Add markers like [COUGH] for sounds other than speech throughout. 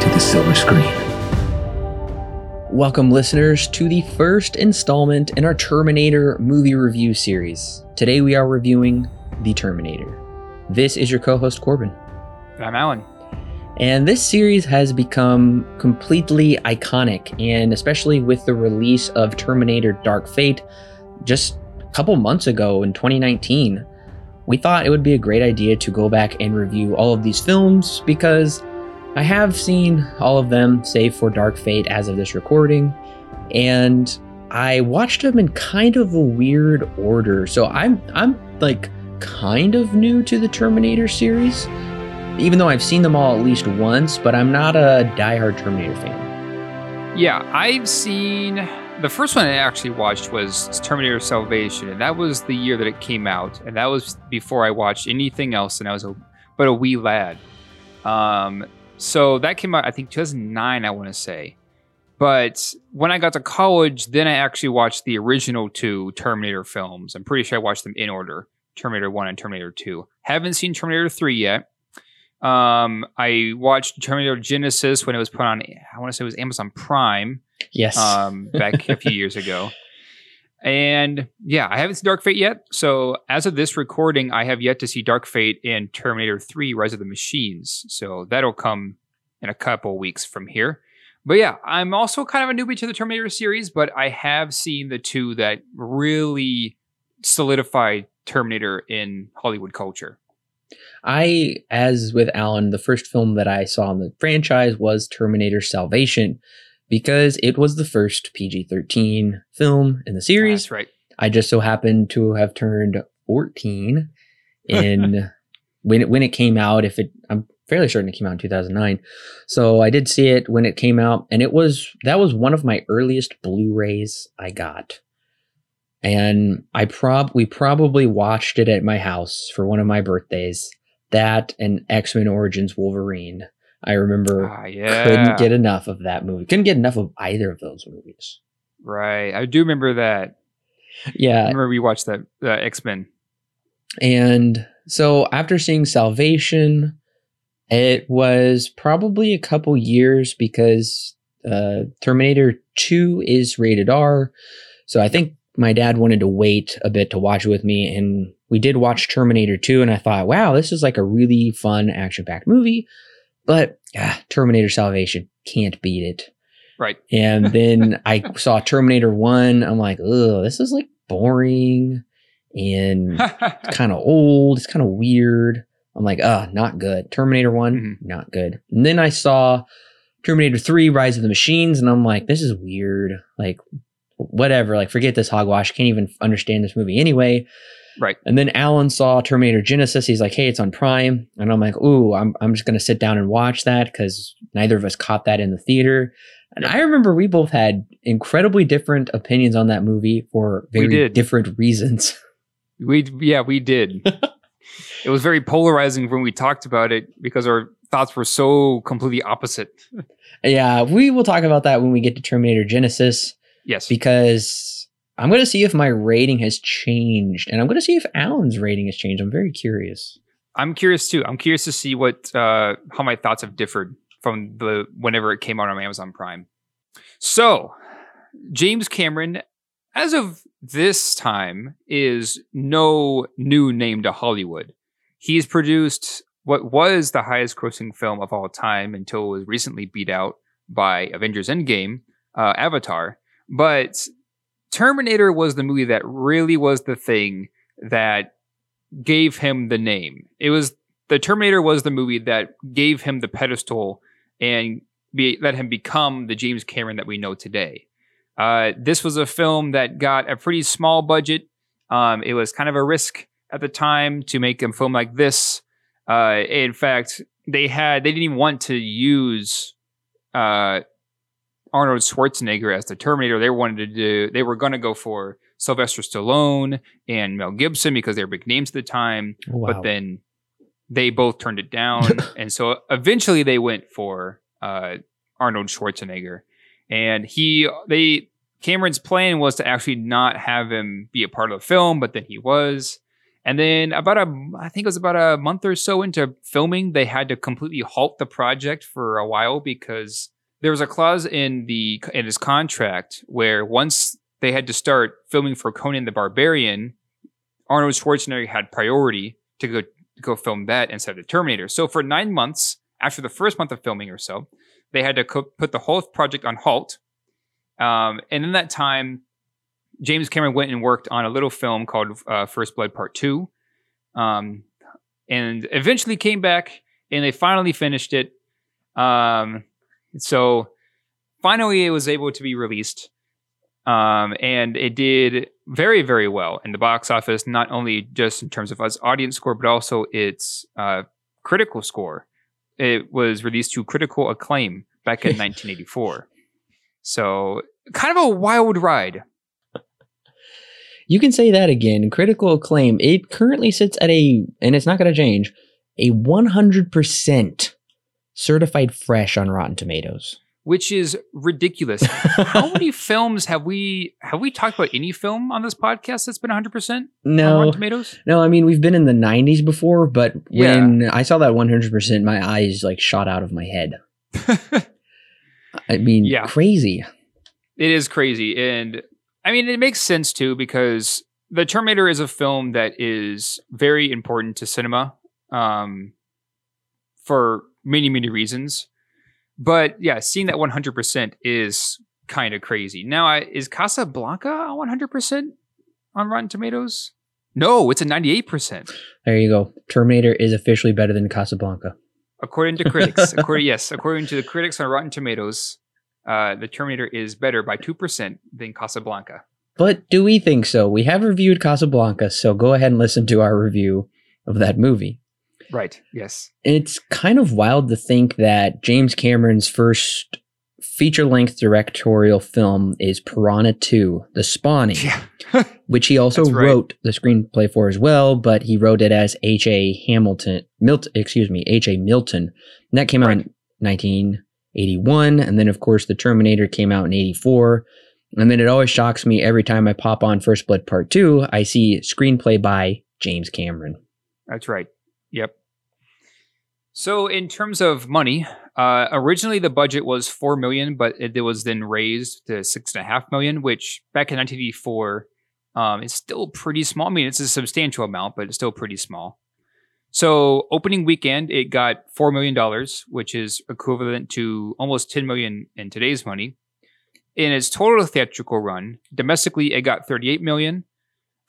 to the silver screen. Welcome, listeners, to the first installment in our Terminator movie review series. Today we are reviewing The Terminator. This is your co host, Corbin. I'm Alan. And this series has become completely iconic, and especially with the release of Terminator Dark Fate just a couple months ago in 2019, we thought it would be a great idea to go back and review all of these films because I have seen all of them, save for Dark Fate as of this recording, and I watched them in kind of a weird order. So I'm I'm like kind of new to the Terminator series, even though I've seen them all at least once, but I'm not a diehard Terminator fan. Yeah, I've seen the first one I actually watched was Terminator Salvation, and that was the year that it came out, and that was before I watched anything else, and I was a but a wee lad. Um, so that came out, I think 2009, I want to say. But when I got to college, then I actually watched the original two Terminator films. I'm pretty sure I watched them in order Terminator 1 and Terminator 2. Haven't seen Terminator 3 yet. Um, I watched Terminator Genisys when it was put on, I want to say it was Amazon Prime. Yes. Um, back a few [LAUGHS] years ago. And yeah, I haven't seen Dark Fate yet. So as of this recording, I have yet to see Dark Fate and Terminator 3 Rise of the Machines. So that'll come in a couple weeks from here. But yeah, I'm also kind of a newbie to the Terminator series, but I have seen the two that really solidified Terminator in Hollywood culture. I, as with Alan, the first film that I saw in the franchise was Terminator Salvation because it was the first PG 13 film in the series. That's right. I just so happened to have turned 14 [LAUGHS] in when it, when it came out. If it, I'm fairly certain it came out in 2009. So I did see it when it came out, and it was that was one of my earliest Blu-rays I got. And I prob we probably watched it at my house for one of my birthdays. That and X Men Origins Wolverine. I remember Ah, yeah. couldn't get enough of that movie. Couldn't get enough of either of those movies. Right. I do remember that. Yeah. I remember we watched that uh, X Men. and so after seeing Salvation, it was probably a couple years because uh, Terminator 2 is rated R. So I think my dad wanted to wait a bit to watch it with me. And we did watch Terminator 2. And I thought, wow, this is like a really fun action packed movie. But ah, Terminator Salvation can't beat it. Right. And [LAUGHS] then I saw Terminator 1. I'm like, ugh, this is like boring and [LAUGHS] kind of old. It's kind of weird. I'm like, ah, not good. Terminator one, Mhm. not good. And then I saw Terminator 3, Rise of the Machines, and I'm like, this is weird. Like, whatever. Like, forget this hogwash. Can't even understand this movie anyway. Right. And then Alan saw Terminator Genisys. He's like, hey, it's on Prime. And I'm like, ooh, I'm, I'm just going to sit down and watch that because neither of us caught that in the theater. And I remember we both had incredibly different opinions on that movie for very different reasons. [LAUGHS] We yeah, we did. [LAUGHS] it was very polarizing when we talked about it because our thoughts were so completely opposite. [LAUGHS] Yeah, we will talk about that when we get to Terminator Genisys Yes. because I'm going to see if my rating has changed and I'm going to see if Alan's rating has changed. I'm very curious. I'm curious too. I'm curious to see what uh how my thoughts have differed from the whenever it came out on Amazon Prime. So, James Cameron as of this time is no new name to Hollywood. He's produced what was the highest grossing film of all time until it was recently beat out by Avengers Endgame, uh, Avatar. But Terminator was the movie that really was the thing that gave him the name. It was the Terminator was the movie that gave him the pedestal and be, let him become the James Cameron that we know today. Uh, this was a film that got a pretty small budget. Um, it was kind of a risk at the time to make a film like this. Uh, in fact, they had they didn't even want to use uh, Arnold Schwarzenegger as the Terminator. They wanted to do. They were going to go for Sylvester Stallone and Mel Gibson because they were big names at the time. Wow. But then they both turned it down, [LAUGHS] and so eventually they went for uh, Arnold Schwarzenegger. And he, they, Cameron's plan was to actually not have him be a part of the film, but then he was. And then about a, I think it was about a month or so into filming, they had to completely halt the project for a while because there was a clause in the in his contract where once they had to start filming for Conan the Barbarian, Arnold Schwarzenegger had priority to go go film that instead of the Terminator. So for nine months after the first month of filming or so, they had to co- put the whole project on halt. Um, and in that time, James Cameron went and worked on a little film called uh, First Blood Part Two, um, and eventually came back and they finally finished it. Um, so finally, it was able to be released, um, and it did very very well in the box office. Not only just in terms of its audience score, but also its uh, critical score. It was released to critical acclaim back in [LAUGHS] 1984. So kind of a wild ride. You can say that again. Critical acclaim. It currently sits at a, and it's not going to change, a 100% certified fresh on Rotten Tomatoes. which is ridiculous. [LAUGHS] How many films have we have we talked about any film on this podcast that's been 100% on no, Rotten Tomatoes? no. I mean, we've been in the 90s before, but Yeah. when I saw that 100%, my eyes like shot out of my head. [LAUGHS] I mean, Yeah. crazy. It is crazy. And I mean, it makes sense too because The Terminator is a film that is very important to cinema um, for many, many reasons. But yeah, seeing that 100% is kind of crazy. Now, I- is Casablanca 100% on Rotten Tomatoes? No, it's a 98%. There you go. Terminator is officially better than Casablanca. According to critics, [LAUGHS] according yes, according to the critics on Rotten Tomatoes, uh, the Terminator is better by two percent than Casablanca. But do we think so? We have reviewed Casablanca, so go ahead and listen to our review of that movie. Right. Yes. It's kind of wild to think that James Cameron's first feature length directorial film is Piranha 2 The Spawning, Yeah. [LAUGHS] which he also right. wrote the screenplay for as well, but he wrote it as H.A. Hamilton, Milton, excuse me, H.A. Milton. And that came out in 1981. And then, of course, The Terminator came out in 84. And then it always shocks me every time I pop on First Blood Part 2, I see screenplay by James Cameron. That's right. Yep. So in terms of money, uh, originally the budget was four million, but it, was then raised to six and a half million, which back in 1984 um, is still pretty small. I mean, it's a substantial amount, but it's still pretty small. So opening weekend, it got four million dollars, which is equivalent to almost 10 million in today's money. In its total theatrical run, domestically it got 38 million.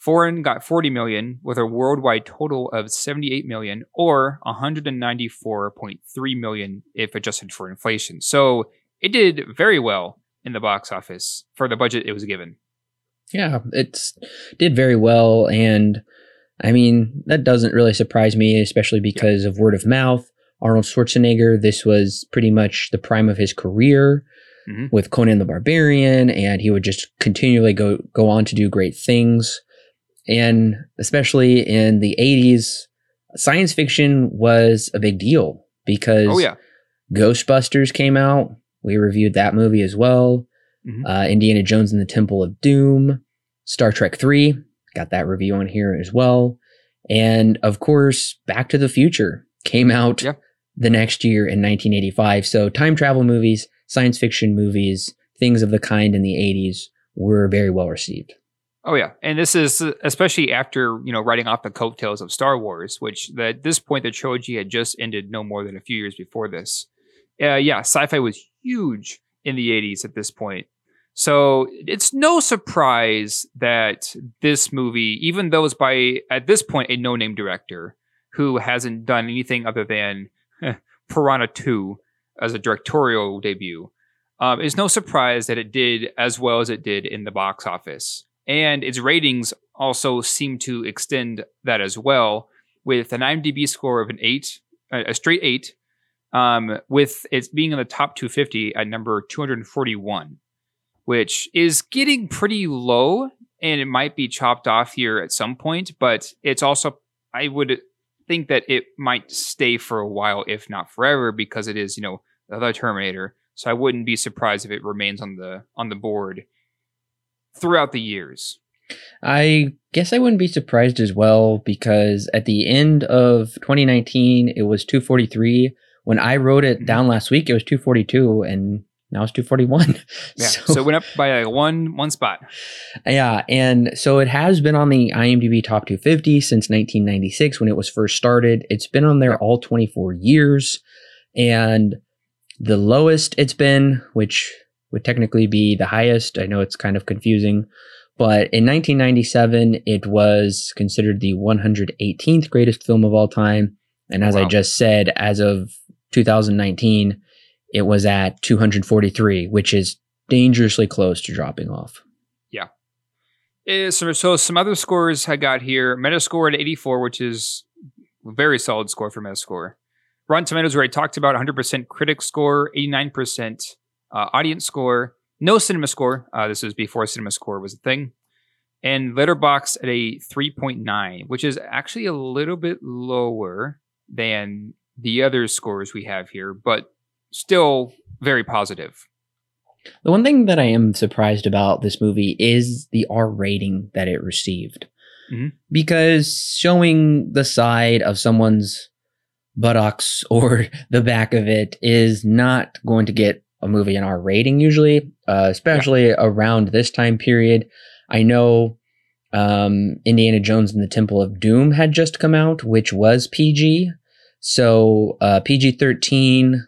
Foreign got 40 million with a worldwide total of 78 million or 194.3 million if adjusted for inflation. So it did very well in the box office for the budget it was given. Yeah, it's did very well, and I mean that doesn't really surprise me, especially because of word of mouth. Arnold Schwarzenegger, this was pretty much the prime of his career Mhm. with Conan the Barbarian, and he would just continually go go on to do great things. And especially in the '80s, science fiction was a big deal because Oh yeah. Ghostbusters came out. We reviewed that movie as well. Mhm. Uh, Indiana Jones and the Temple of Doom, Star Trek 3, got that review on here as well. And of course, Back to the Future came out Yeah. the next year in 1985. So, time travel movies, science fiction movies, things of the kind in the 80s were very well received. Oh yeah, and this is uh, especially after you know writing off the coattails of Star Wars, which at this point the trilogy had just ended no more than a few years before this. Uh, yeah, sci-fi was huge in the '80s at this point, so it's no surprise that this movie, even though it's by at this point a no-name director who hasn't done anything other than Piranha 2 as a directorial debut, um, it's no surprise that it did as well as it did in the box office. And its ratings also seem to extend that as well, with an IMDb score of an eight, a straight eight, um, with it being in the top 250 at number 241, which is getting pretty low and it might be chopped off here at some point, but it's also, I would think that it might stay for a while, if not forever, because it is, you know, the Terminator. So I wouldn't be surprised if it remains on the on the board throughout the years. I guess I wouldn't be surprised as well because at the end of 2019 it was 243. When I wrote it mm-hmm. down last week, it was 242, and now it's 241. [LAUGHS] Yeah, so, so it went up by like one one spot. Yeah, and so it has been on the IMDb top 250 since 1996 when it was first started. It's been on there all 24 years, and the lowest it's been, which would technically be the highest. I know it's kind of confusing, but in 1997 it was considered the 118th greatest film of all time, and as wow. I just said, as of 2019 it was at 243, which is dangerously close to dropping off. Yeah. Uh, so, so some other scores I got here. Metascore at 84, which is a very solid score for Metascore. Rotten Tomatoes, where I talked about 100% critic score, 89% uh, audience score, no cinema score. Uh, this was before cinema score was a thing. And Letterboxd at a 3.9, which is actually a little bit lower than the other scores we have here, but still very positive. The one thing that I am surprised about this movie is the R rating that it received. Mm-hmm. Because showing the side of someone's buttocks [LAUGHS] or the back of it is not going to get a movie an R rating usually, uh, especially yeah. around this time period. I know um, Indiana Jones and the Temple of Doom had just come out, which was PG. So uh, PG 13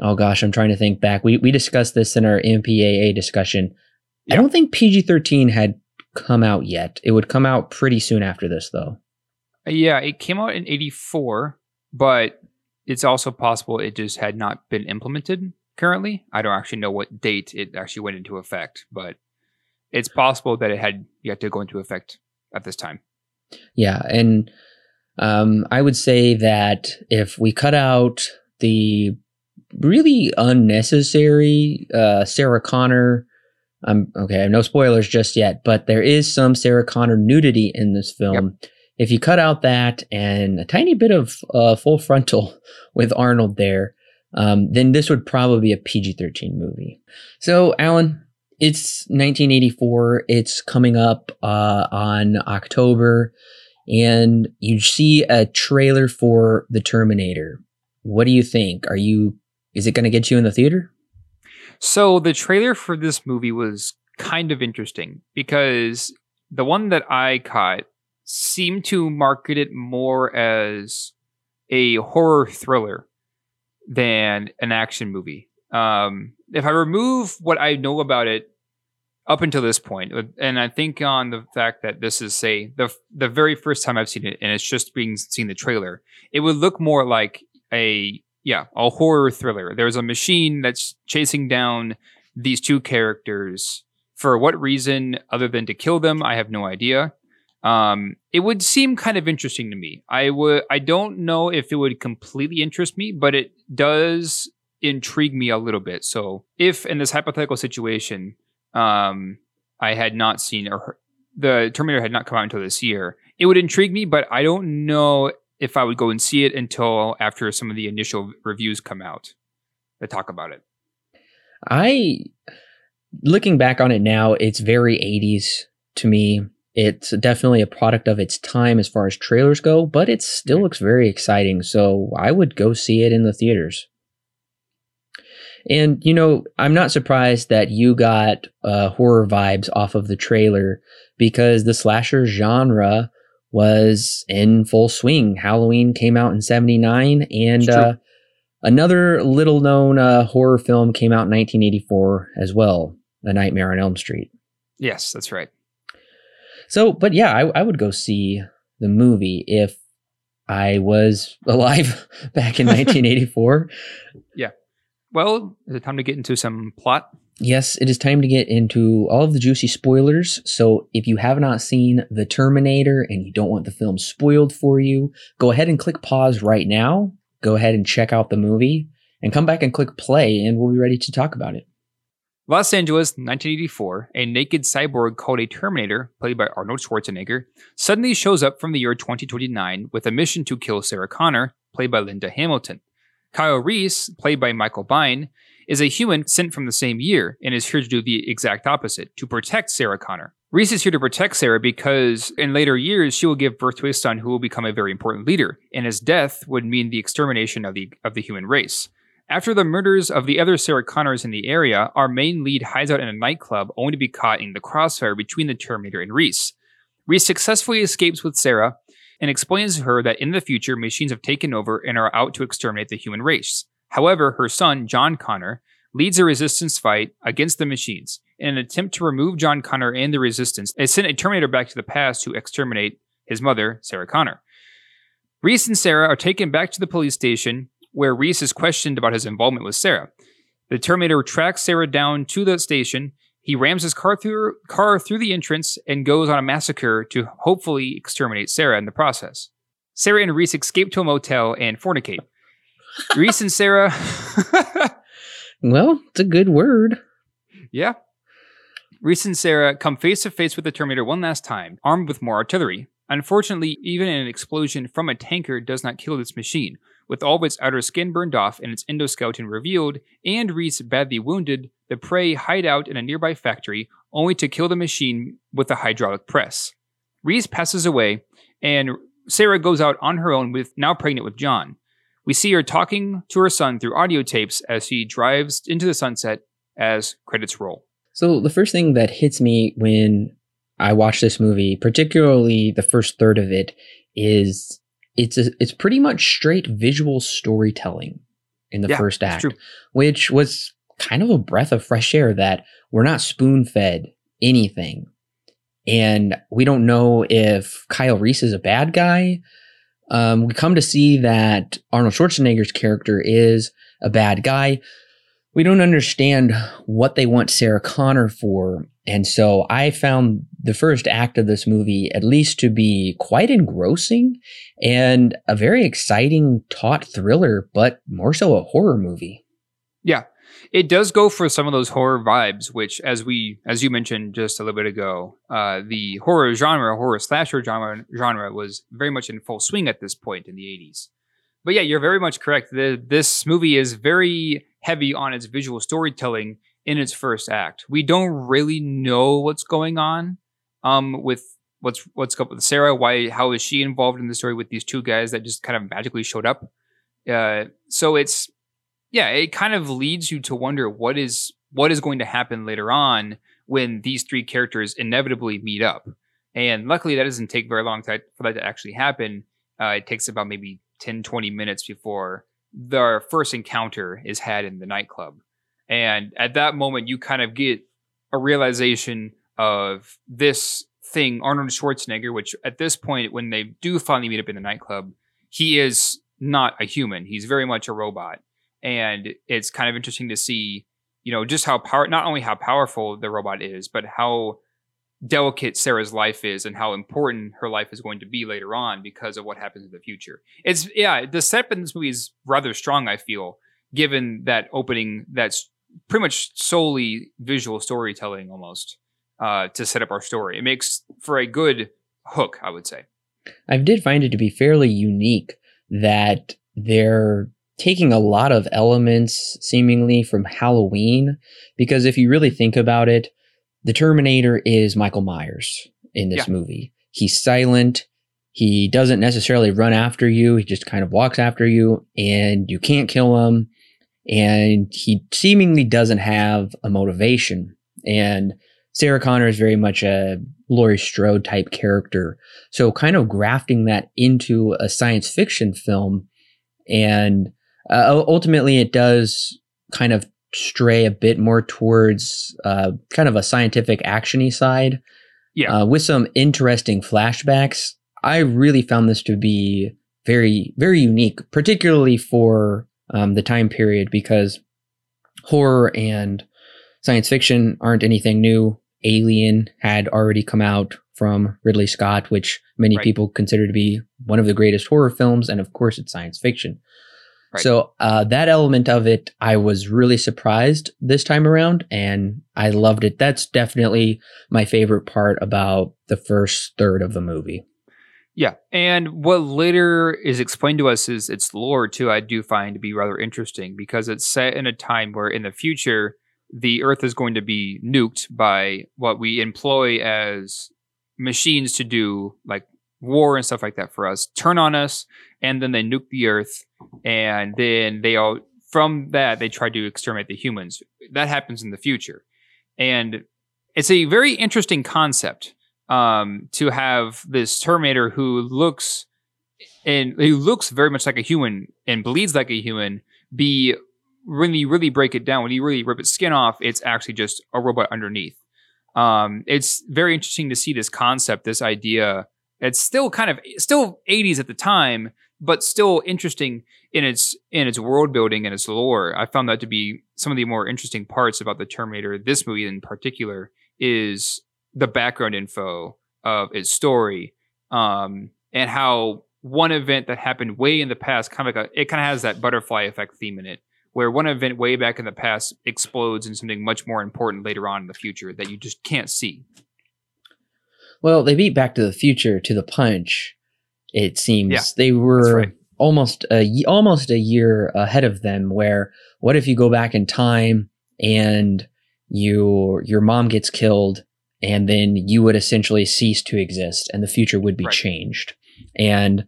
oh gosh, I'm trying to think back. We we discussed this in our MPAA discussion. Yeah. I don't think PG-13 had come out yet. It would come out pretty soon after this, though. Yeah, it came out in '84, but it's also possible it just had not been implemented currently. I don't actually know what date it actually went into effect, but it's possible that it had yet to go into effect at this time. Yeah, and um, I would say that if we cut out the really unnecessary. Uh, Sarah Connor. I'm okay. I have no spoilers just yet, but there is some Sarah Connor nudity in this film. Yep. If you cut out that and a tiny bit of uh, full frontal [LAUGHS] with Arnold there, um, then this would probably be a PG-13 movie. So, Alan, it's 1984. It's coming up uh, on October, and you see a trailer for The Terminator. What do you think? Are you is it going to get you in the theater? So the trailer for this movie was kind of interesting because the one that I caught seemed to market it more as a horror thriller than an action movie. Um, if I remove what I know about it up until this uh, and I think on the fact that this is say the the very first time I've seen it, and it's just being seen the trailer, it would look more like a yeah, a horror thriller. There's a machine that's chasing down these two characters. For what reason, other than to kill them, I have no idea. Um, it would seem kind of interesting to me. I would. I don't know if it would completely interest me, but it does intrigue me a little bit. So, if in this hypothetical situation, um, I had not seen or the Terminator had not come out until this year, it would intrigue me. But I don't know if I would go and see it until after some of the initial reviews come out that talk about it. I, looking back on it now, it's very 80s to me. It's definitely a product of its time as far as trailers go, but it still looks very exciting. So I would go see it in the theaters. And, you know, I'm not surprised that you got uh, horror vibes off of the trailer because the slasher genre was in full swing. Halloween came out in 79 and uh, another little known uh, horror film came out in 1984 as well, A Nightmare on Elm Street. Yes, that's right. So, but yeah, I, I would go see the movie if I was [LAUGHS] alive back in [LAUGHS] 1984. yeah. Well, is it time to get into some plot? Yes, it is time to get into all of the juicy spoilers. So if you have not seen The Terminator and you don't want the film spoiled for you, go ahead and click pause right now. go ahead and check out the movie and come back and click play, and we'll be ready to talk about it. Los Angeles, 1984, a naked cyborg called a Terminator, played by Arnold Schwarzenegger, suddenly shows up from the year 2029 with a mission to kill Sarah Connor, played by Linda Hamilton. Kyle Reese, played by Michael Biehn, is a human sent from the same year and is here to do the exact opposite, to protect Sarah Connor. Reese is here to protect Sarah because in later years she will give birth to a son who will become a very important leader, and his death would mean the extermination of the of the human race. After the murders of the other Sarah Connors in the area, our main lead hides out in a nightclub only to be caught in the crossfire between the Terminator and Reese. Reese successfully escapes with Sarah and explains to her that in the future, machines have taken over and are out to exterminate the human race. However, her son, John Connor, leads a resistance fight against the machines. In an attempt to remove John Connor and the resistance, they sent a Terminator back to the past to exterminate his mother, Sarah Connor. Reese and Sarah are taken back to the police station where Reese is questioned about his involvement with Sarah. The Terminator tracks Sarah down to the station. He rams his car through, car through the entrance and goes on a massacre to hopefully exterminate Sarah in the process. Sarah and Reese escape to a motel and fornicate. [LAUGHS] Reese and Sarah. [LAUGHS] well, it's a good word. Yeah. Reese and Sarah come face to face with the Terminator one last time, armed with more artillery. Unfortunately, even an explosion from a tanker does not kill this machine, with all of its outer skin burned off and its endoskeleton revealed, and Reese badly wounded, the prey hide out in a nearby factory, only to kill the machine with a hydraulic press. Reese passes away, and Sarah goes out on her own with now pregnant with John. We see her talking to her son through audio tapes as she drives into the sunset as credits roll. So the first thing that hits me when I watch this movie, particularly the first third of it, is it's a, it's pretty much straight visual storytelling in the yeah, first act, which was kind of a breath of fresh air that we're not spoon fed anything. And we don't know if Kyle Reese is a bad guy. Um, we come to see that Arnold Schwarzenegger's character is a bad guy. We don't understand what they want Sarah Connor for. And so I found the first act of this movie at least to be quite engrossing and a very exciting taut thriller, but more so a horror movie. Yeah. It does go for some of those horror vibes, which, as we, as you mentioned just a little bit ago, uh, the horror genre, horror slasher genre, genre was very much in full swing at this point in the '80s. But yeah, you're very much correct. The, this movie is very heavy on its visual storytelling in its first act. We don't really know what's going on um, with what's what's up with Sarah. Why? How is she involved in the story with these two guys that just kind of magically showed up? Uh, so it's yeah, it kind of leads you to wonder what is what is going to happen later on when these three characters inevitably meet up. And luckily, that doesn't take very long for that to actually happen. Uh, it takes about maybe 10, 20 minutes before their first encounter is had in the nightclub. And at that moment, you kind of get a realization of this thing, Arnold Schwarzenegger, which at this point, when they do finally meet up in the nightclub, he is not a human. He's very much a robot. And it's kind of interesting to see, you know, just how power, not only how powerful the robot is, but how delicate Sarah's life is and how important her life is going to be later on because of what happens in the future. It's, yeah, the setup in this movie is rather strong, I feel, given that opening that's pretty much solely visual storytelling almost uh, to set up our story. It makes for a good hook, I would say. I did find it to be fairly unique that they're taking a lot of elements seemingly from Halloween because if you really think about it, the Terminator is Michael Myers in this yeah. movie. He's silent. He doesn't necessarily run after you. He just kind of walks after you and you can't kill him and he seemingly doesn't have a motivation. And Sarah Connor is very much a Laurie Strode type character. So kind of grafting that into a science fiction film. And uh, ultimately it does kind of stray a bit more towards uh, kind of a scientific actiony side. Yeah. Uh, with some interesting flashbacks. I really found this to be very, very unique, particularly for um, the time period because horror and science fiction aren't anything new. Alien had already come out from Ridley Scott, which many right. people consider to be one of the greatest horror films, and of course, it's science fiction. Right. So uh, that element of it, I was really surprised this time around, and I loved it. That's definitely my favorite part about the first third of the movie. Yeah, and what later is explained to us is its lore too. I do find to be rather interesting because it's set in a time where in the future the Earth is going to be nuked by what we employ as machines to do like war and stuff like that for us. Turn on us, and then they nuke the Earth, and then they all from that they try to exterminate the humans. That happens in the future, and it's a very interesting concept um, to have this Terminator who looks and who looks very much like a human and bleeds like a human be when you really break it down when you really rip its skin off it's actually just a robot underneath. Um, it's very interesting to see this concept this idea. It's still kind of still 80s at the time but still interesting in its in its world building and its lore. I found that to be some of the more interesting parts about the terminator this movie in particular is the background info of its story um, and how one event that happened way in the past kind of like a, it kind of has that butterfly effect theme in it where one event way back in the past explodes in something much more important later on in the future that you just can't see well they beat back to the future to the punch it seems yeah, they were right. almost a almost a year ahead of them where what if you go back in time and your your mom gets killed and then you would essentially cease to exist and the future would be right. changed. And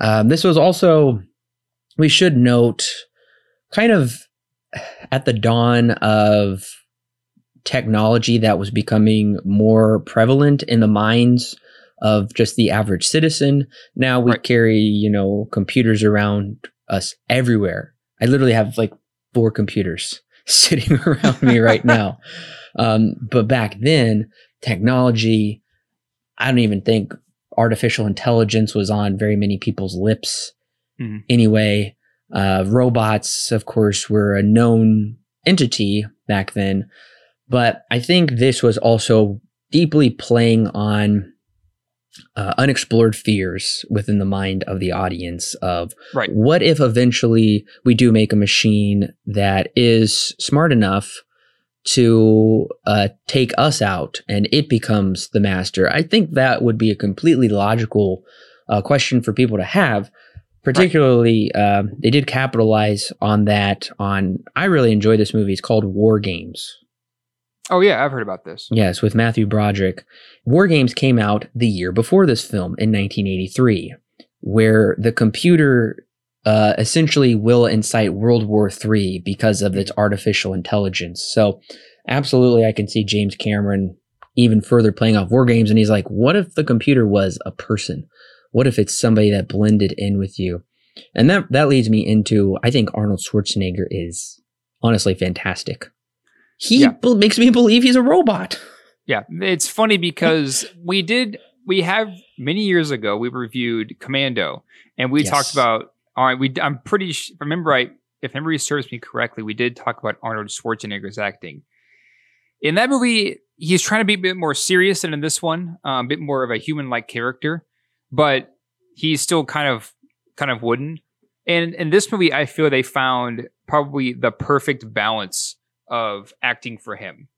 um, this was also, we should note, kind of at the dawn of technology that was becoming more prevalent in the minds of just the average citizen. Now we right. carry, you know, computers around us everywhere. I literally have like four computers sitting [LAUGHS] around me right now. Um, but back then, technology, I don't even think artificial intelligence was on very many people's lips mm-hmm. anyway. Uh, robots, of course, were a known entity back then. But I think this was also deeply playing on uh, unexplored fears within the mind of the audience of right. what if eventually we do make a machine that is smart enough to uh, take us out and it becomes the master. I think that would be a completely logical uh, question for people to have. Particularly, right. uh, they did capitalize on that. On I really enjoy this movie. It's called War Games. Oh yeah, I've heard about this. Yes, with Matthew Broderick. War Games came out the year before this film in 1983, where the computer uh, essentially will incite World War III because of its artificial intelligence. So, absolutely, I can see James Cameron even further playing off war games. And he's like, what if the computer was a person? What if it's somebody that blended in with you? And that, that leads me into I think Arnold Schwarzenegger is honestly fantastic. He yeah. b- makes me believe he's a robot. Yeah, it's funny because we did we have many years ago we reviewed Commando and we yes. talked about all right, we I'm pretty sh- remember right if memory serves me correctly, we did talk about Arnold Schwarzenegger's acting. In that movie, he's trying to be a bit more serious than in this one, um, a bit more of a human-like character, but he's still kind of kind of wooden. And in this movie, I feel they found probably the perfect balance of acting for him,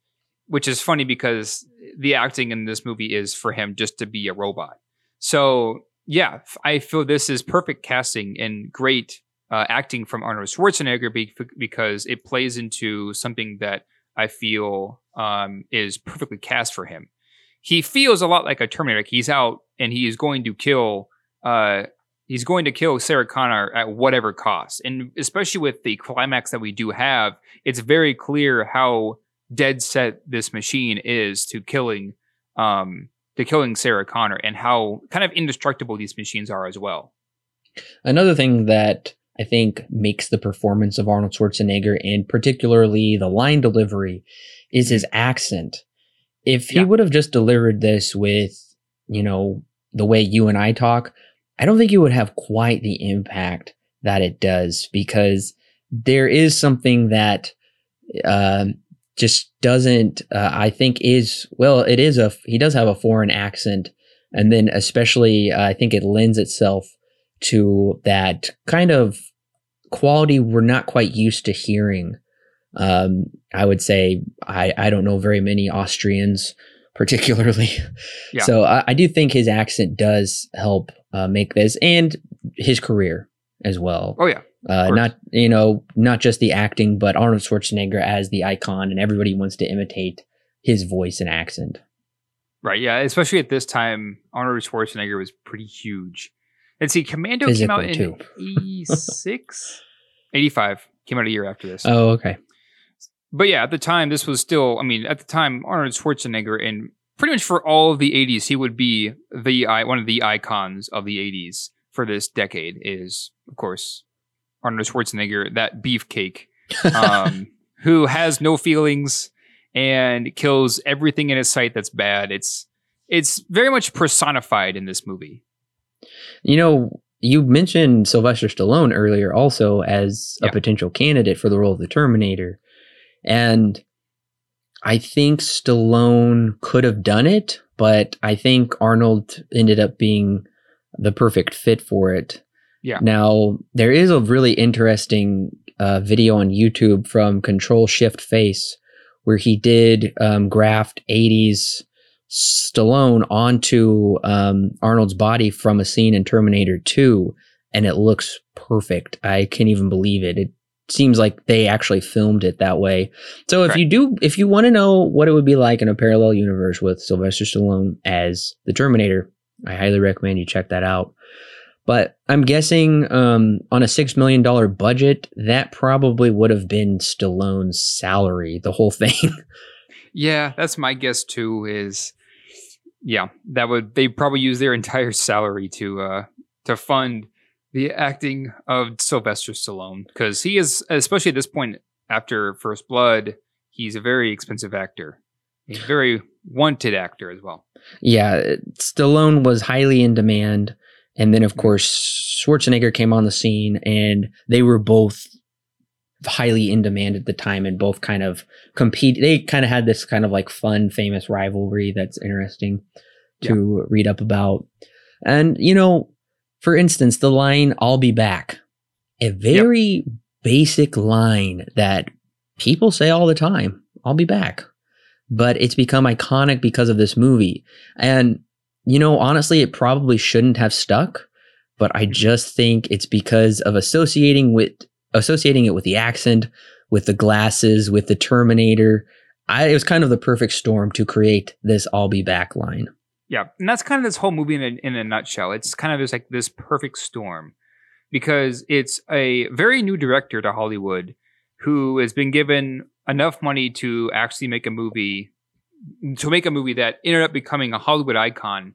which is funny because the acting in this movie is for him just to be a robot. So yeah, I feel this is perfect casting and great uh, acting from Arnold Schwarzenegger because it plays into something that I feel um, is perfectly cast for him. He feels a lot like a Terminator. He's out and he is going to kill. Uh, he's going to kill Sarah Connor at whatever cost, and especially with the climax that we do have, it's very clear how dead set this machine is to killing um, to killing Sarah Connor and how kind of indestructible these machines are as well. Another thing that I think makes the performance of Arnold Schwarzenegger and particularly the line delivery is his accent. If he yeah. would have just delivered this with, you know, the way you and I talk, I don't think it would have quite the impact that it does because there is something that uh, just doesn't uh, i think is well it is a he does have a foreign accent and then especially uh, i think it lends itself to that kind of quality we're not quite used to hearing. Um, I would say I, I don't know very many Austrians [LAUGHS] particularly. Yeah. So I, I, do think his accent does help uh, make this and his career as well. Oh yeah. Uh, not you know not just the acting, but Arnold Schwarzenegger as the icon, and everybody wants to imitate his voice and accent. Right. Yeah. Especially at this time, Arnold Schwarzenegger was pretty huge. And see, Commando Physical came out in 86, [LAUGHS] 85. Came out a year after this. Oh, okay. But yeah, at the time, this was still. I mean, at the time, Arnold Schwarzenegger, and pretty much for all of the '80s, he would be the one of the icons of the '80s for this decade. Is of course Arnold Schwarzenegger, that beefcake, [LAUGHS] um, who has no feelings and kills everything in his sight that's bad. It's it's very much personified in this movie. You know, you mentioned Sylvester Stallone earlier also as a yeah. potential candidate for the role of the Terminator. And I think Stallone could have done it, but I think Arnold ended up being the perfect fit for it. Yeah. Now, there is a really interesting uh, video on YouTube from Control Shift Face where he did um, graft 80s Stallone onto um, Arnold's body from a scene in Terminator 2, and it looks perfect. I can't even believe it. It seems like they actually filmed it that way. So if you do, if you want to know what it would be like in a parallel universe with Sylvester Stallone as the Terminator, I highly recommend you check that out. But I'm guessing um, on a six million dollar budget, that probably would have been Stallone's salary, the whole [LAUGHS] thing. yeah, that's my guess too. Is yeah, that would they probably use their entire salary to uh, to fund the acting of Sylvester Stallone because he is, especially at this point after First Blood, he's a very expensive actor. He's a very wanted actor as well. Yeah, Stallone was highly in demand. And then, of mm-hmm. course, Schwarzenegger came on the scene, and they were both highly in demand at the time and both kind of compete. They kind of had this kind of like fun, famous rivalry that's interesting to yeah. read up about. And, you know, for instance, the line, I'll be back, a very yep. basic line that people say all the time, I'll be back. But it's become iconic because of this movie. And you know, honestly, it probably shouldn't have stuck, but I mm-hmm. just think it's because of associating with associating it with the accent, with the glasses, with the Terminator. I, it was kind of the perfect storm to create this "I'll be back" line. Yeah, and that's kind of this whole movie in a, in a nutshell. It's kind of just like this perfect storm because it's a very new director to Hollywood who has been given enough money to actually make a movie to make a movie that ended up becoming a Hollywood icon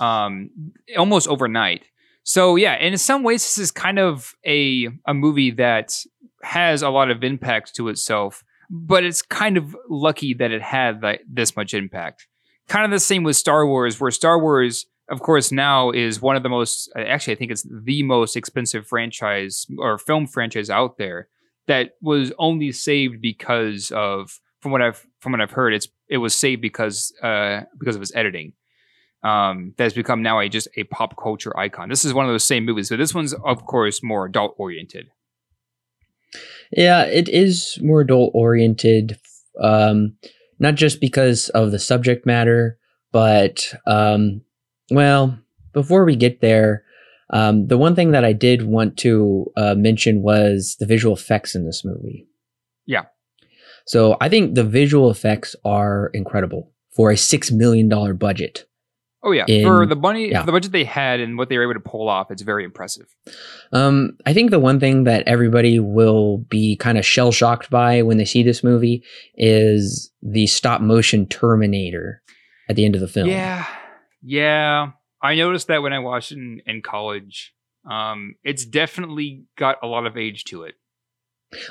um, almost overnight. So yeah, in some ways, this is kind of a a movie that has a lot of impact to itself, but it's kind of lucky that it had like, this much impact. Kind of the same with Star Wars, where Star Wars, of course, now is one of the most actually, I think it's the most expensive franchise or film franchise out there that was only saved because of from what I've from what I've heard, it's it was saved because uh, because of its editing. Um, that's become now a just a pop culture icon. This is one of those same movies, but this one's of course more adult oriented. Yeah, it is more adult oriented. Um, not just because of the subject matter, but um, well, before we get there, um, the one thing that I did want to uh, mention was the visual effects in this movie. Yeah. So I think the visual effects are incredible for a six million dollar budget. Oh yeah, in, for the money, yeah. for the budget they had and what they were able to pull off, it's very impressive. Um, I think the one thing that everybody will be kind of shell shocked by when they see this movie is the stop motion Terminator at the end of the film. Yeah, yeah, I noticed that when I watched it in, in college. Um, it's definitely got a lot of age to it.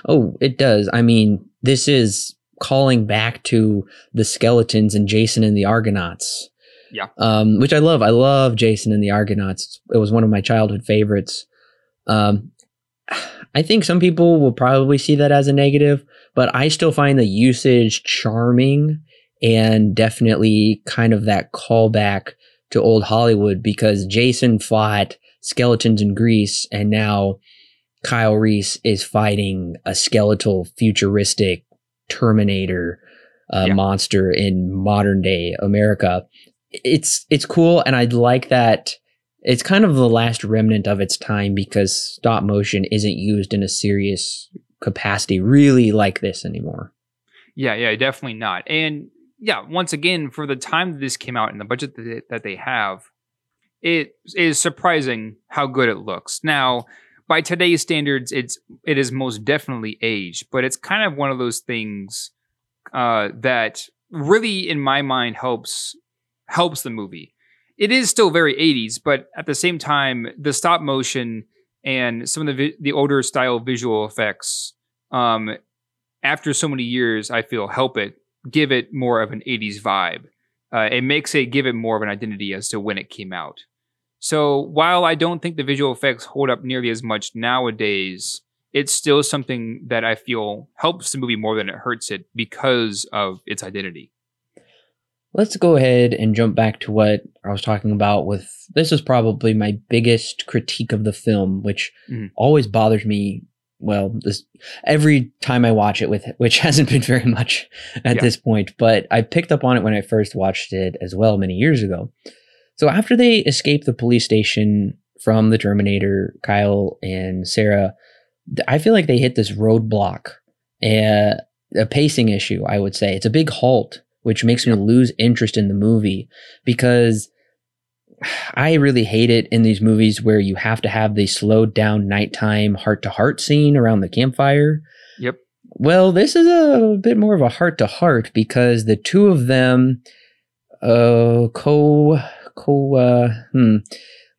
Oh, it does. I mean, this is calling back to the skeletons and Jason and the Argonauts. Yeah. Um, which I love. I love Jason and the Argonauts. It was one of my childhood favorites. Um, I think some people will probably see that as a negative, but I still find the usage charming and definitely kind of that callback to old Hollywood because Jason fought skeletons in Greece and now Kyle Reese is fighting a skeletal, futuristic Terminator uh, Yeah. monster in modern day America. It's it's cool, and I like that. It's kind of the last remnant of its time because stop motion isn't used in a serious capacity really like this anymore. Yeah, yeah, definitely not. And yeah, once again, for the time that this came out and the budget that they, have, it is surprising how good it looks. Now, by today's standards, it's it is most definitely aged, but it's kind of one of those things uh, that really, in my mind, helps helps the movie. It is still very 80s, but at the same time, the stop motion and some of the vi- the older style visual effects um, after so many years, I feel help it give it more of an 80s vibe. Uh, it makes it give it more of an identity as to when it came out. So while I don't think the visual effects hold up nearly as much nowadays, it's still something that I feel helps the movie more than it hurts it because of its identity. Let's go ahead and jump back to what I was talking about with this is probably my biggest critique of the film, which Mhm. always bothers me. Well, this every time I watch it with which [LAUGHS] hasn't been very much at Yeah. this point, but I picked up on it when I first watched it as well many years ago. So after they escape the police station from the Terminator, Kyle and Sarah, I feel like they hit this roadblock, a, a pacing issue. I would say it's a big halt, which makes me lose interest in the movie because I really hate it in these movies where you have to have the slowed down nighttime heart to heart scene around the campfire. Yep. Well, this is a bit more of a heart to heart because the two of them, uh, co, co, uh, hmm.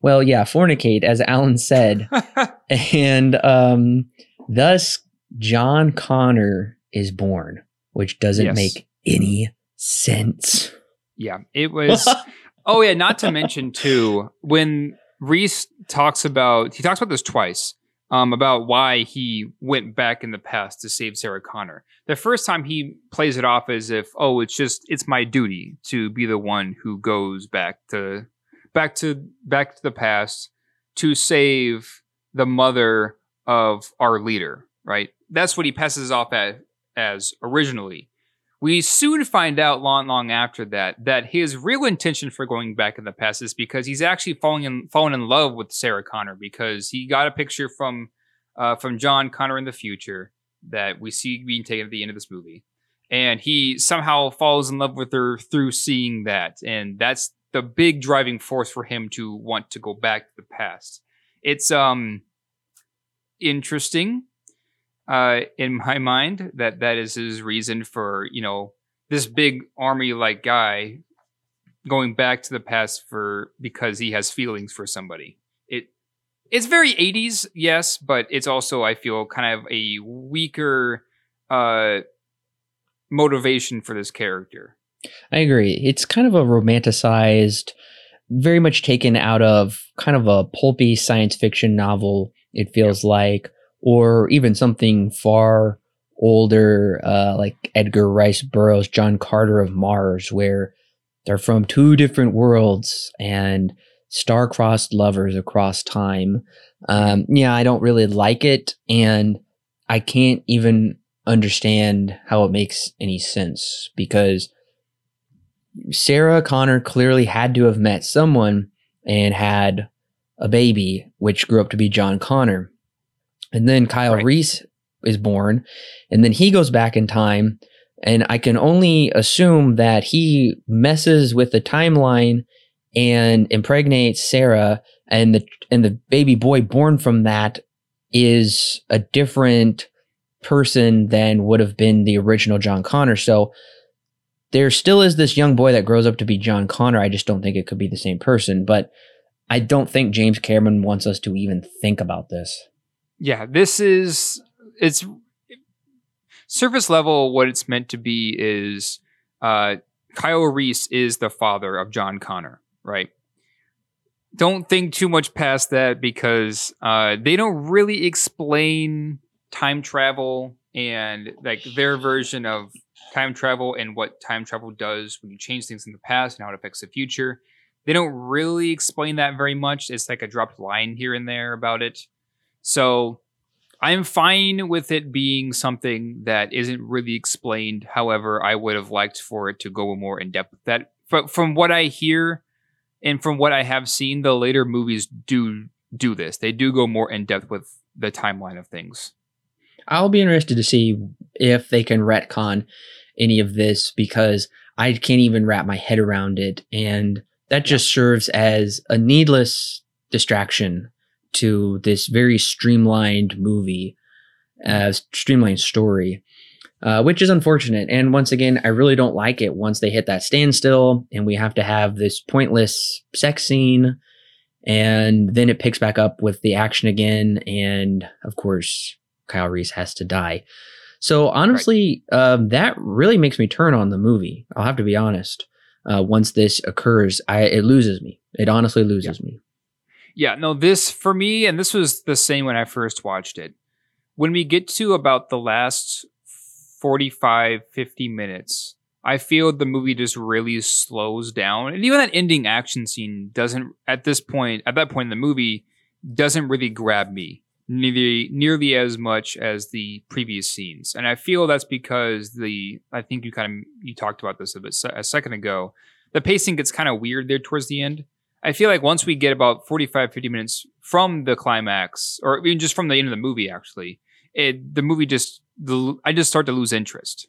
Well, yeah, fornicate, as Alan said. [LAUGHS] and um, thus, John Connor is born, which doesn't Yes. make any sense. Yeah, it was. [LAUGHS] oh yeah, not to mention too when Reese talks about he talks about this twice. Um, about why he went back in the past to save Sarah Connor. The first time he plays it off as if, oh, it's just it's my duty to be the one who goes back to back to back to the past to save the mother of our leader. Right. That's what he passes off at, as originally. We soon find out long, long after that that his real intention for going back in the past is because he's actually falling in fallen in love with Sarah Connor because he got a picture from uh, from John Connor in the future that we see being taken at the end of this movie, and he somehow falls in love with her through seeing that, and that's the big driving force for him to want to go back to the past. It's um interesting uh, in my mind that that is his reason for you know this big army like guy going back to the past for because he has feelings for somebody. It it's very 80s, yes, but it's also I feel kind of a weaker uh motivation for this character. I agree. It's kind of a romanticized, very much taken out of kind of a pulpy science fiction novel, it feels like, or even something far older, uh, like Edgar Rice Burroughs' John Carter of Mars, where they're from two different worlds and star-crossed lovers across time. Um, yeah, I don't really like it, and I can't even understand how it makes any sense because Sarah Connor clearly had to have met someone and had a baby, which grew up to be John Connor. And then Kyle Right. Reese is born, and then he goes back in time. And I can only assume that he messes with the timeline and impregnates Sarah, and the and the baby boy born from that is a different person than would have been the original John Connor. So there still is this young boy that grows up to be John Connor. I just don't think it could be the same person. But I don't think James Cameron wants us to even think about this. Yeah, this is it's surface level. What it's meant to be is uh, Kyle Reese is the father of John Connor, right? Don't think too much past that because uh, they don't really explain time travel and like their version of time travel and what time travel does when you change things in the past and how it affects the future. They don't really explain that very much. It's like a dropped line here and there about it. So I'm fine with it being something that isn't really explained. However, I would have liked for it to go more in depth. That, but from what I hear, and from what I have seen, the later movies do do this. They do go more in depth with the timeline of things. I'll be interested to see if they can retcon any of this because I can't even wrap my head around it, and that just serves as a needless distraction to this very streamlined movie, uh, streamlined story, uh, which is unfortunate. And once again, I really don't like it once they hit that standstill and we have to have this pointless sex scene. And then it picks back up with the action again. And of course, Kyle Reese has to die. So honestly, right. uh, that really makes me turn on the movie. I'll have to be honest. Uh, once this occurs, I, it loses me. It honestly loses yeah. me. Yeah, no, this for me, and this was the same when I first watched it. When we get to about the last 45, 50 minutes, I feel the movie just really slows down. And even that ending action scene doesn't, at this point, at that point in the movie, doesn't really grab me nearly, nearly as much as the previous scenes. And I feel that's because the, I think you kind of, you talked about this a bit a second ago. The pacing gets kind of weird there towards the end I feel like once we get about 45, 50 minutes from the climax, or even just from the end of the movie, actually, it, the movie just, the, I just start to lose interest.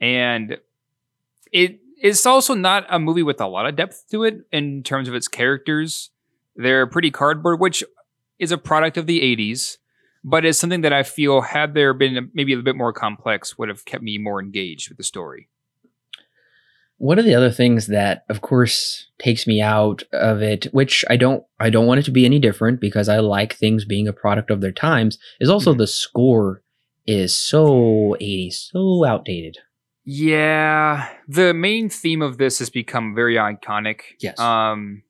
And it is also not a movie with a lot of depth to it in terms of its characters. They're pretty cardboard, which is a product of the 80s, but it's something that I feel had there been maybe a bit more complex would have kept me more engaged with the story. One of the other things that, of course, takes me out of it, which I don't, I don't want it to be any different because I like things being a product of their times, is also mm-hmm. the score is so 80s, so outdated. Yeah, the main theme of this has become very iconic. Yes. Um,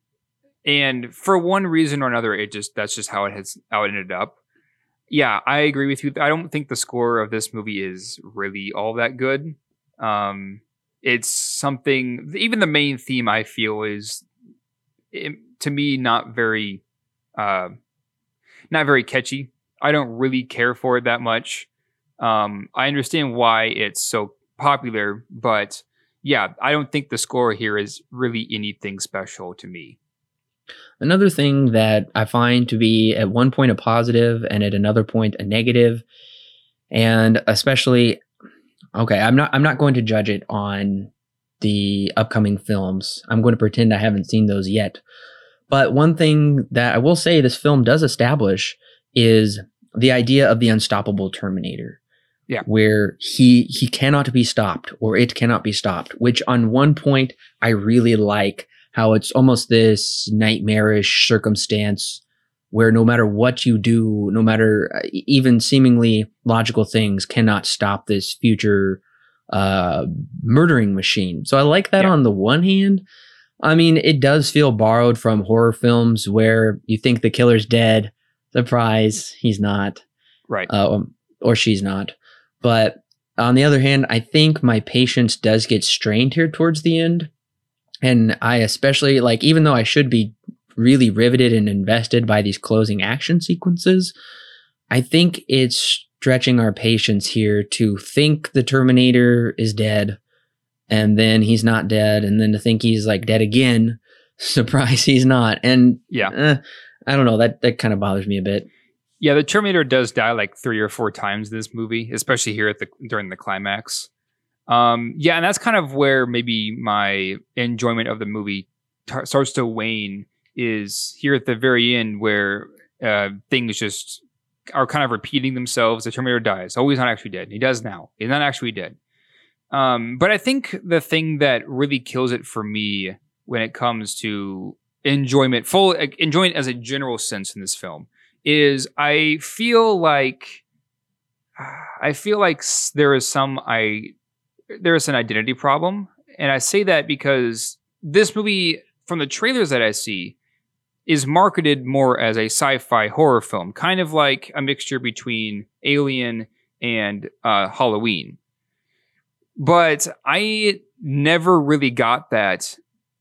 and for one reason or another, it just that's just how it has how it ended up. Yeah, I agree with you. I don't think the score of this movie is really all that good. Um, it's something even the main theme i feel is to me not very uh not very catchy. I don't really care for it that much. Um i understand why it's so popular but yeah i don't think the score here is really anything special to me. Another thing that i find to be at one point a positive and at another point a negative and especially Okay, I'm not I'm not going to judge it on the upcoming films. I'm going to pretend I haven't seen those yet. But one thing that I will say this film does establish is the idea of the unstoppable Terminator. Yeah. Where he he cannot be stopped or it cannot be stopped, which on one point I really like how it's almost this nightmarish circumstance where no matter what you do, no matter uh, even seemingly logical things cannot stop this future uh, murdering machine. So I like that yeah. on the one hand. I mean, it does feel borrowed from horror films where you think the killer's dead. Surprise, he's not. Right. Uh, or she's not. But on the other hand, I think my patience does get strained here towards the end. And I especially like, even though I should be really riveted and invested by these closing action sequences. I think it's stretching our patience here to think the Terminator is dead and then he's not dead and then to think he's like dead again. [LAUGHS] Surprise, he's not. And yeah, eh, I don't know. That, that kind of bothers me a bit. Yeah, the Terminator does die like three or four times in this movie, especially here at the during the climax. Um, yeah, and that's kind of where maybe my enjoyment of the movie t- starts to wane is here at the very end where uh, things just are kind of repeating themselves. The Terminator dies. Oh, he's not actually dead. He does now. He's not actually dead. Um, but I think the thing that really kills it for me when it comes to enjoyment, full enjoyment as a general sense in this film, is I feel like [SIGHS] I feel like there is some I there is an identity problem, and I say that because this movie, from the trailers that I see, is marketed more as a sci-fi horror film, kind of like a mixture between Alien and uh, Halloween. But I never really got that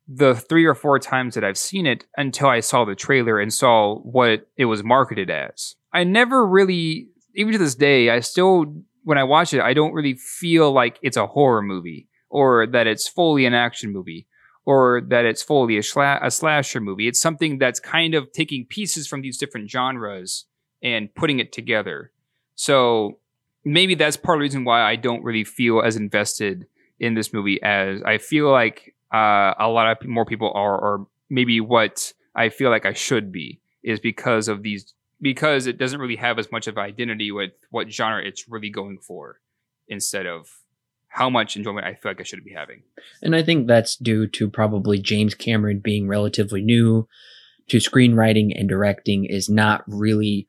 the three or four times that I've seen it until I saw the trailer and saw what it was marketed as. I never really even to this day, I still when I watch it, I don't really feel like it's a horror movie or that it's fully an action movie or that it's fully a, schla- a slasher movie. It's something that's kind of taking pieces from these different genres and putting it together. So maybe that's part of the reason why I don't really feel as invested in this movie as I feel like uh, a lot of more people are, or maybe what I feel like I should be, is because of these because it doesn't really have as much of identity with what genre it's really going for, instead of how much enjoyment I feel like I should be having. And I think that's due to probably James Cameron being relatively new to screenwriting and directing is not really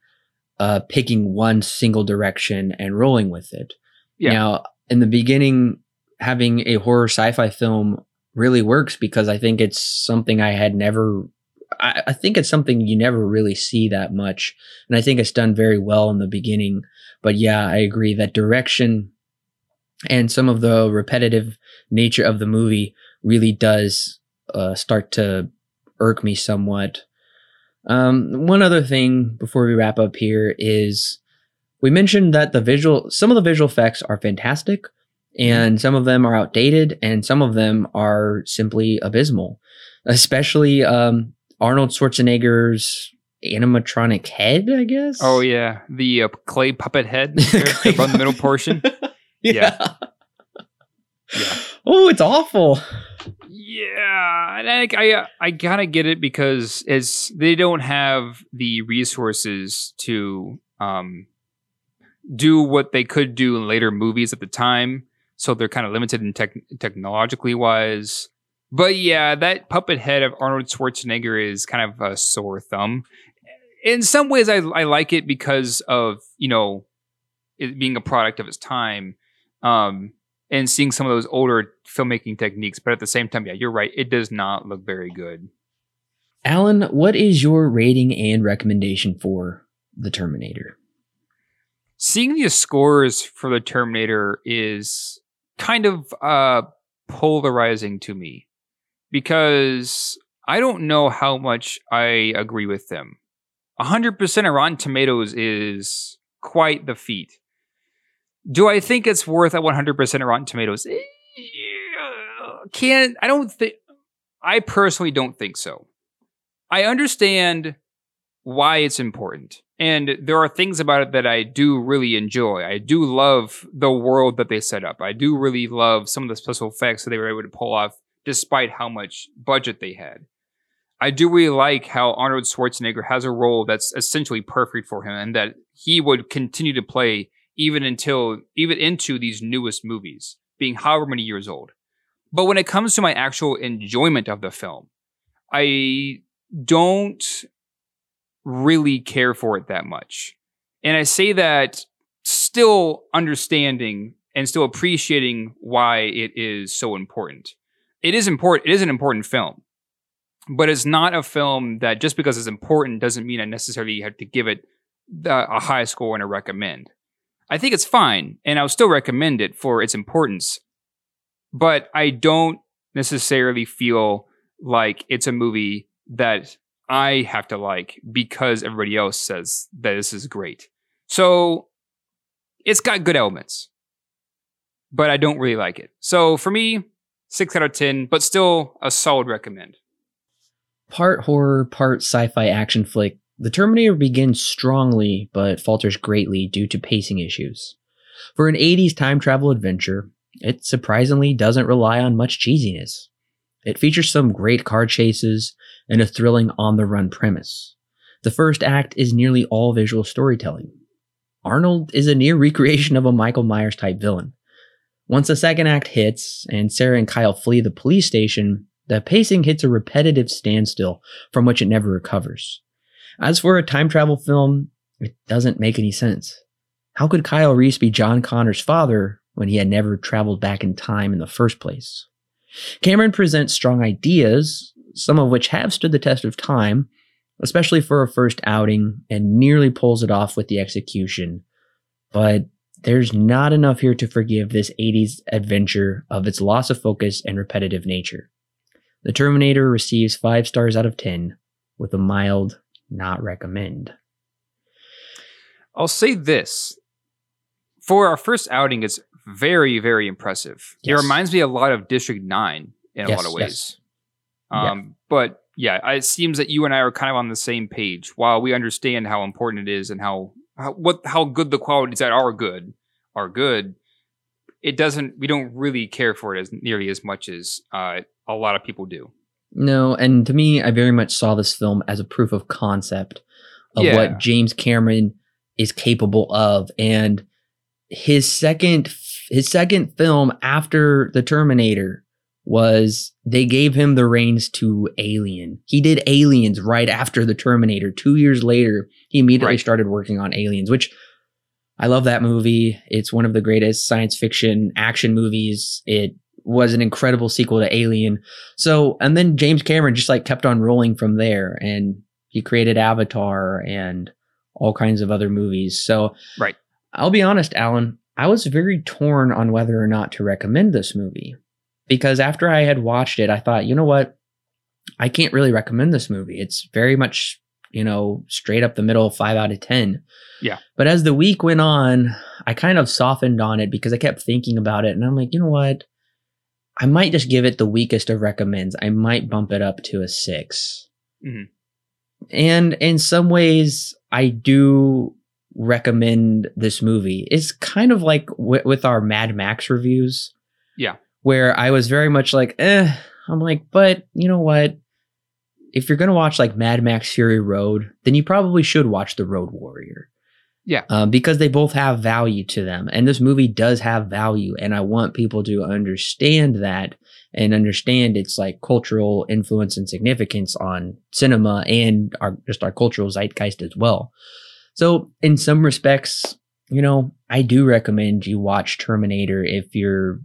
uh, picking one single direction and rolling with it. Yeah. Now, in the beginning, having a horror sci-fi film really works because I think it's something I had never I, I, think it's something you never really see that much. And I think it's done very well in the beginning. But yeah, I agree that direction and some of the repetitive nature of the movie really does uh, start to irk me somewhat. Um, one other thing before we wrap up here is we mentioned that the visual, some of the visual effects are fantastic, and some of them are outdated, and some of them are simply abysmal. Especially um, Arnold Schwarzenegger's animatronic head, I guess. Oh yeah, the uh, clay puppet head [LAUGHS] on the middle portion. [LAUGHS] yeah. yeah. Oh, it's awful. Yeah, and I, I I gotta get it because as they don't have the resources to um do what they could do in later movies at the time, so they're kind of limited in tech technologically wise. But yeah, that puppet head of Arnold Schwarzenegger is kind of a sore thumb. In some ways, I I like it because of you know it being a product of its time um, and seeing some of those older filmmaking techniques. But at the same time, yeah, you're right. It does not look very good. Alan, what is your rating and recommendation for The Terminator? Seeing the scores for The Terminator is kind of uh, polarizing to me because I don't know how much I agree with them. 100% of Rotten Tomatoes is quite the feat. Do I think it's worth a 100% Rotten Tomatoes? Eh, Can I don't think I personally don't think so. I understand why it's important. And there are things about it that I do really enjoy. I do love the world that they set up. I do really love some of the special effects that they were able to pull off despite how much budget they had. I do really like how Arnold Schwarzenegger has a role that's essentially perfect for him and that he would continue to play even until even into these newest movies, being however many years old. But when it comes to my actual enjoyment of the film, I don't really care for it that much. And I say that still understanding and still appreciating why it is so important. It is important. It is an important film, but it's not a film that just because it's important doesn't mean I necessarily have to give it a high score and a recommend. I think it's fine, and I'll still recommend it for its importance. But I don't necessarily feel like it's a movie that I have to like because everybody else says that this is great. So it's got good elements, but I don't really like it. So for me, six out of 10, but still a solid recommend. Part horror, part sci fi action flick the Terminator begins strongly, but falters greatly due to pacing issues. For an 80s time travel adventure, it surprisingly doesn't rely on much cheesiness. It features some great car chases and a thrilling on the run premise. The first act is nearly all visual storytelling. Arnold is a near [LAUGHS] recreation of a Michael Myers type villain. Once the second act hits and Sarah and Kyle flee the police station, the pacing hits a repetitive standstill from which it never recovers. As for a time travel film, it doesn't make any sense. How could Kyle Reese be John Connor's father when he had never traveled back in time in the first place? Cameron presents strong ideas, some of which have stood the test of time, especially for a first outing, and nearly pulls it off with the execution. But there's not enough here to forgive this 80s adventure of its loss of focus and repetitive nature. The Terminator receives 5 stars out of 10, with a mild not recommend. I'll say this for our first outing, it's very, very impressive. It reminds me a lot of District Nine in a lot of yes. ways. Yeah. Um, But yeah, it seems that you and I are kind of on the same page. While we understand how important it is and how, how what how good the qualities that are good are good, it doesn't. We don't really care for it as nearly as much as uh, a lot of people do. No, and to me, I very much saw this film as a proof of concept of Yeah. what James Cameron is capable of, and his second his second film after the Terminator was they gave him the reins to Alien. He did Aliens right after the Terminator. Two years later, he immediately Right. started working on Aliens, which I love that movie. It's one of the greatest science fiction action movies. It was an incredible sequel to Alien. So, and then James Cameron just like kept on rolling from there and he created Avatar and all kinds of other movies. So, Right. I'll be honest, Alan, I was very torn on whether or not to recommend this movie because after I had watched it, I thought, you know what? I can't really recommend this movie. It's very much, you know, straight up the middle, five out of 10. Yeah. But as the week went on, I kind of softened on it because I kept thinking about it and I'm like, you know what? I might just give it the weakest of recommends. I might bump it up to a 6 Mhm. And in some ways, I do recommend this movie. It's kind of like w- with our Mad Max reviews. Yeah. Where I was very much like, eh. I'm like, but you know what? If you're going to watch like Mad Max Fury Road, then you probably should watch The Road Warrior. Yeah. Um, because they both have value to them. And this movie does have value. And I want people to understand that and understand its like cultural influence and significance on cinema and our just our cultural zeitgeist as well. So in some respects, you know, I do recommend you watch Terminator if you're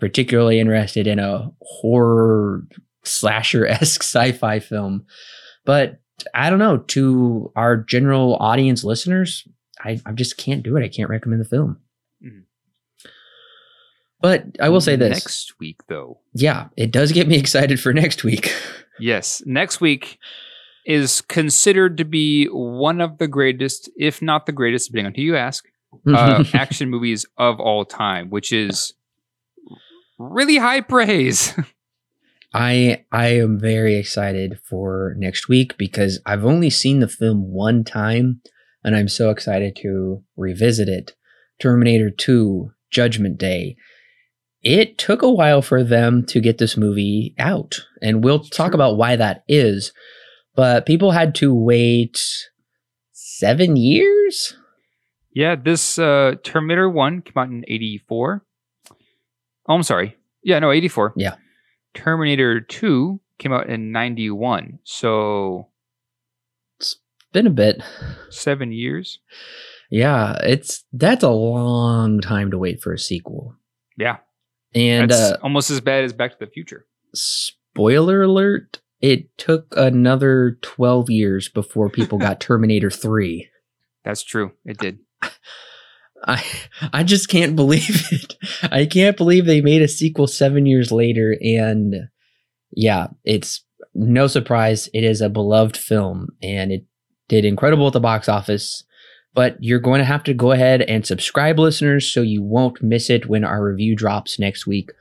particularly interested in a horror slasher esque [LAUGHS] sci-fi film. But I don't know, to our general audience listeners, I, I just can't do it. I can't recommend the film. Mhm. But I will say this. next week, though. Yeah, it does get me [LAUGHS] excited for next week. [LAUGHS] Yes, next week is considered to be one of the greatest, if not the greatest, depending on who you ask, uh, [LAUGHS] action movies of all time, which is really high praise. I I am very excited for next week because I've only seen the film one time and I'm so excited to revisit it. Terminator 2 Judgment Day. It took a while for them to get this movie out and we'll talk about why that is. But people had to wait 7 years? yeah, this uh, Terminator 1 came out in 84. Oh, I'm sorry. Yeah, no, 84. Yeah. Terminator 2 came out in 91. So Been a bit. seven years. Yeah, it's that's a long time to wait for a sequel. Yeah. And uh, almost as bad as Back to the Future. spoiler alert, it took another 12 years before people got [LAUGHS] Terminator 3. That's true. It did. [LAUGHS] I I just can't believe [LAUGHS] it. I can't believe they made a sequel 7 years later and yeah, it's no surprise it is a beloved film and it did incredible at the box office. But you're going to have to go ahead and subscribe listeners so you won't miss it when our review drops next week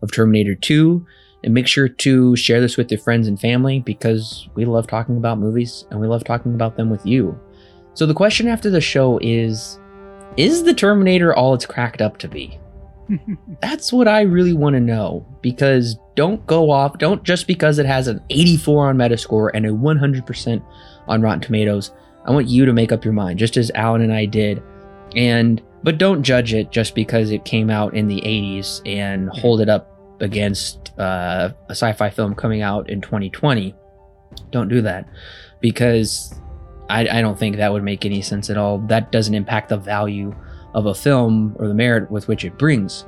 of Terminator 2 and make sure to share this with your friends and family because we love talking about movies and we love talking about them with you. So the question after the show is is the Terminator all it's cracked up to be? [LAUGHS] That's what I really want to know because don't go off, don't just because it has an 84 on Metascore and a 100% on Rotten Tomatoes. I want you to make up your mind just as Alan and I did. And but don't judge it just because it came out in the 80s and hold it up against uh, a sci-fi film coming out in 2020. Don't do that because I, I don't think that would make any sense at all. That doesn't impact the value of a film or the merit with which it brings.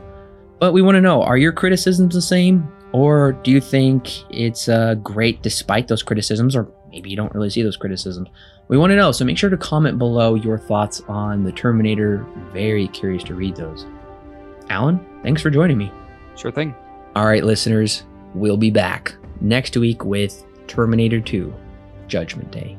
But we want to know are your criticisms the same? Or do you think it's uh, great despite those criticisms? Or maybe you don't really see those criticisms. We want to know. So make sure to comment below your thoughts on the Terminator. Very curious to read those. Alan, thanks for joining me. Sure thing. All right, listeners, we'll be back next week with Terminator 2 Judgment Day.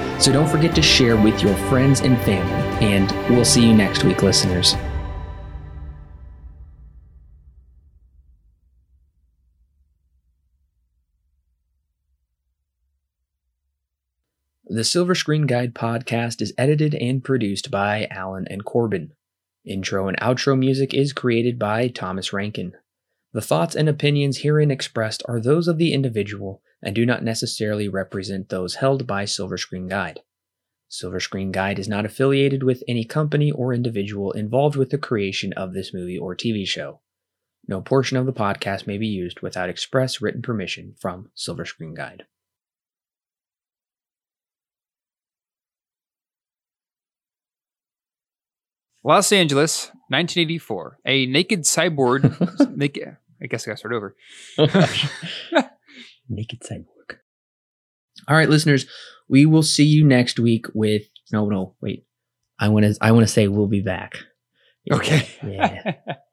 So don't forget to share with your friends and family. And we'll see you next week, listeners. The Silver Screen Guide podcast is edited and produced by Alan and Corbin. Intro and outro music is created by Thomas Rankin. The thoughts and opinions herein expressed are those of the individual and do not necessarily represent those held by Silver Screen Guide. Silver Screen Guide is not affiliated with any company or individual involved with the creation of this movie or TV show. No portion of the podcast may be used without express written permission from Silver Screen Guide. Los Angeles, 1984. A naked cyborg. [LAUGHS] naked, I guess I got to start over. [LAUGHS] Naked cyborg. All right, listeners, we will see you next week with no, no, wait. I want to I want to say we'll be back. Okay. Yeah. [LAUGHS]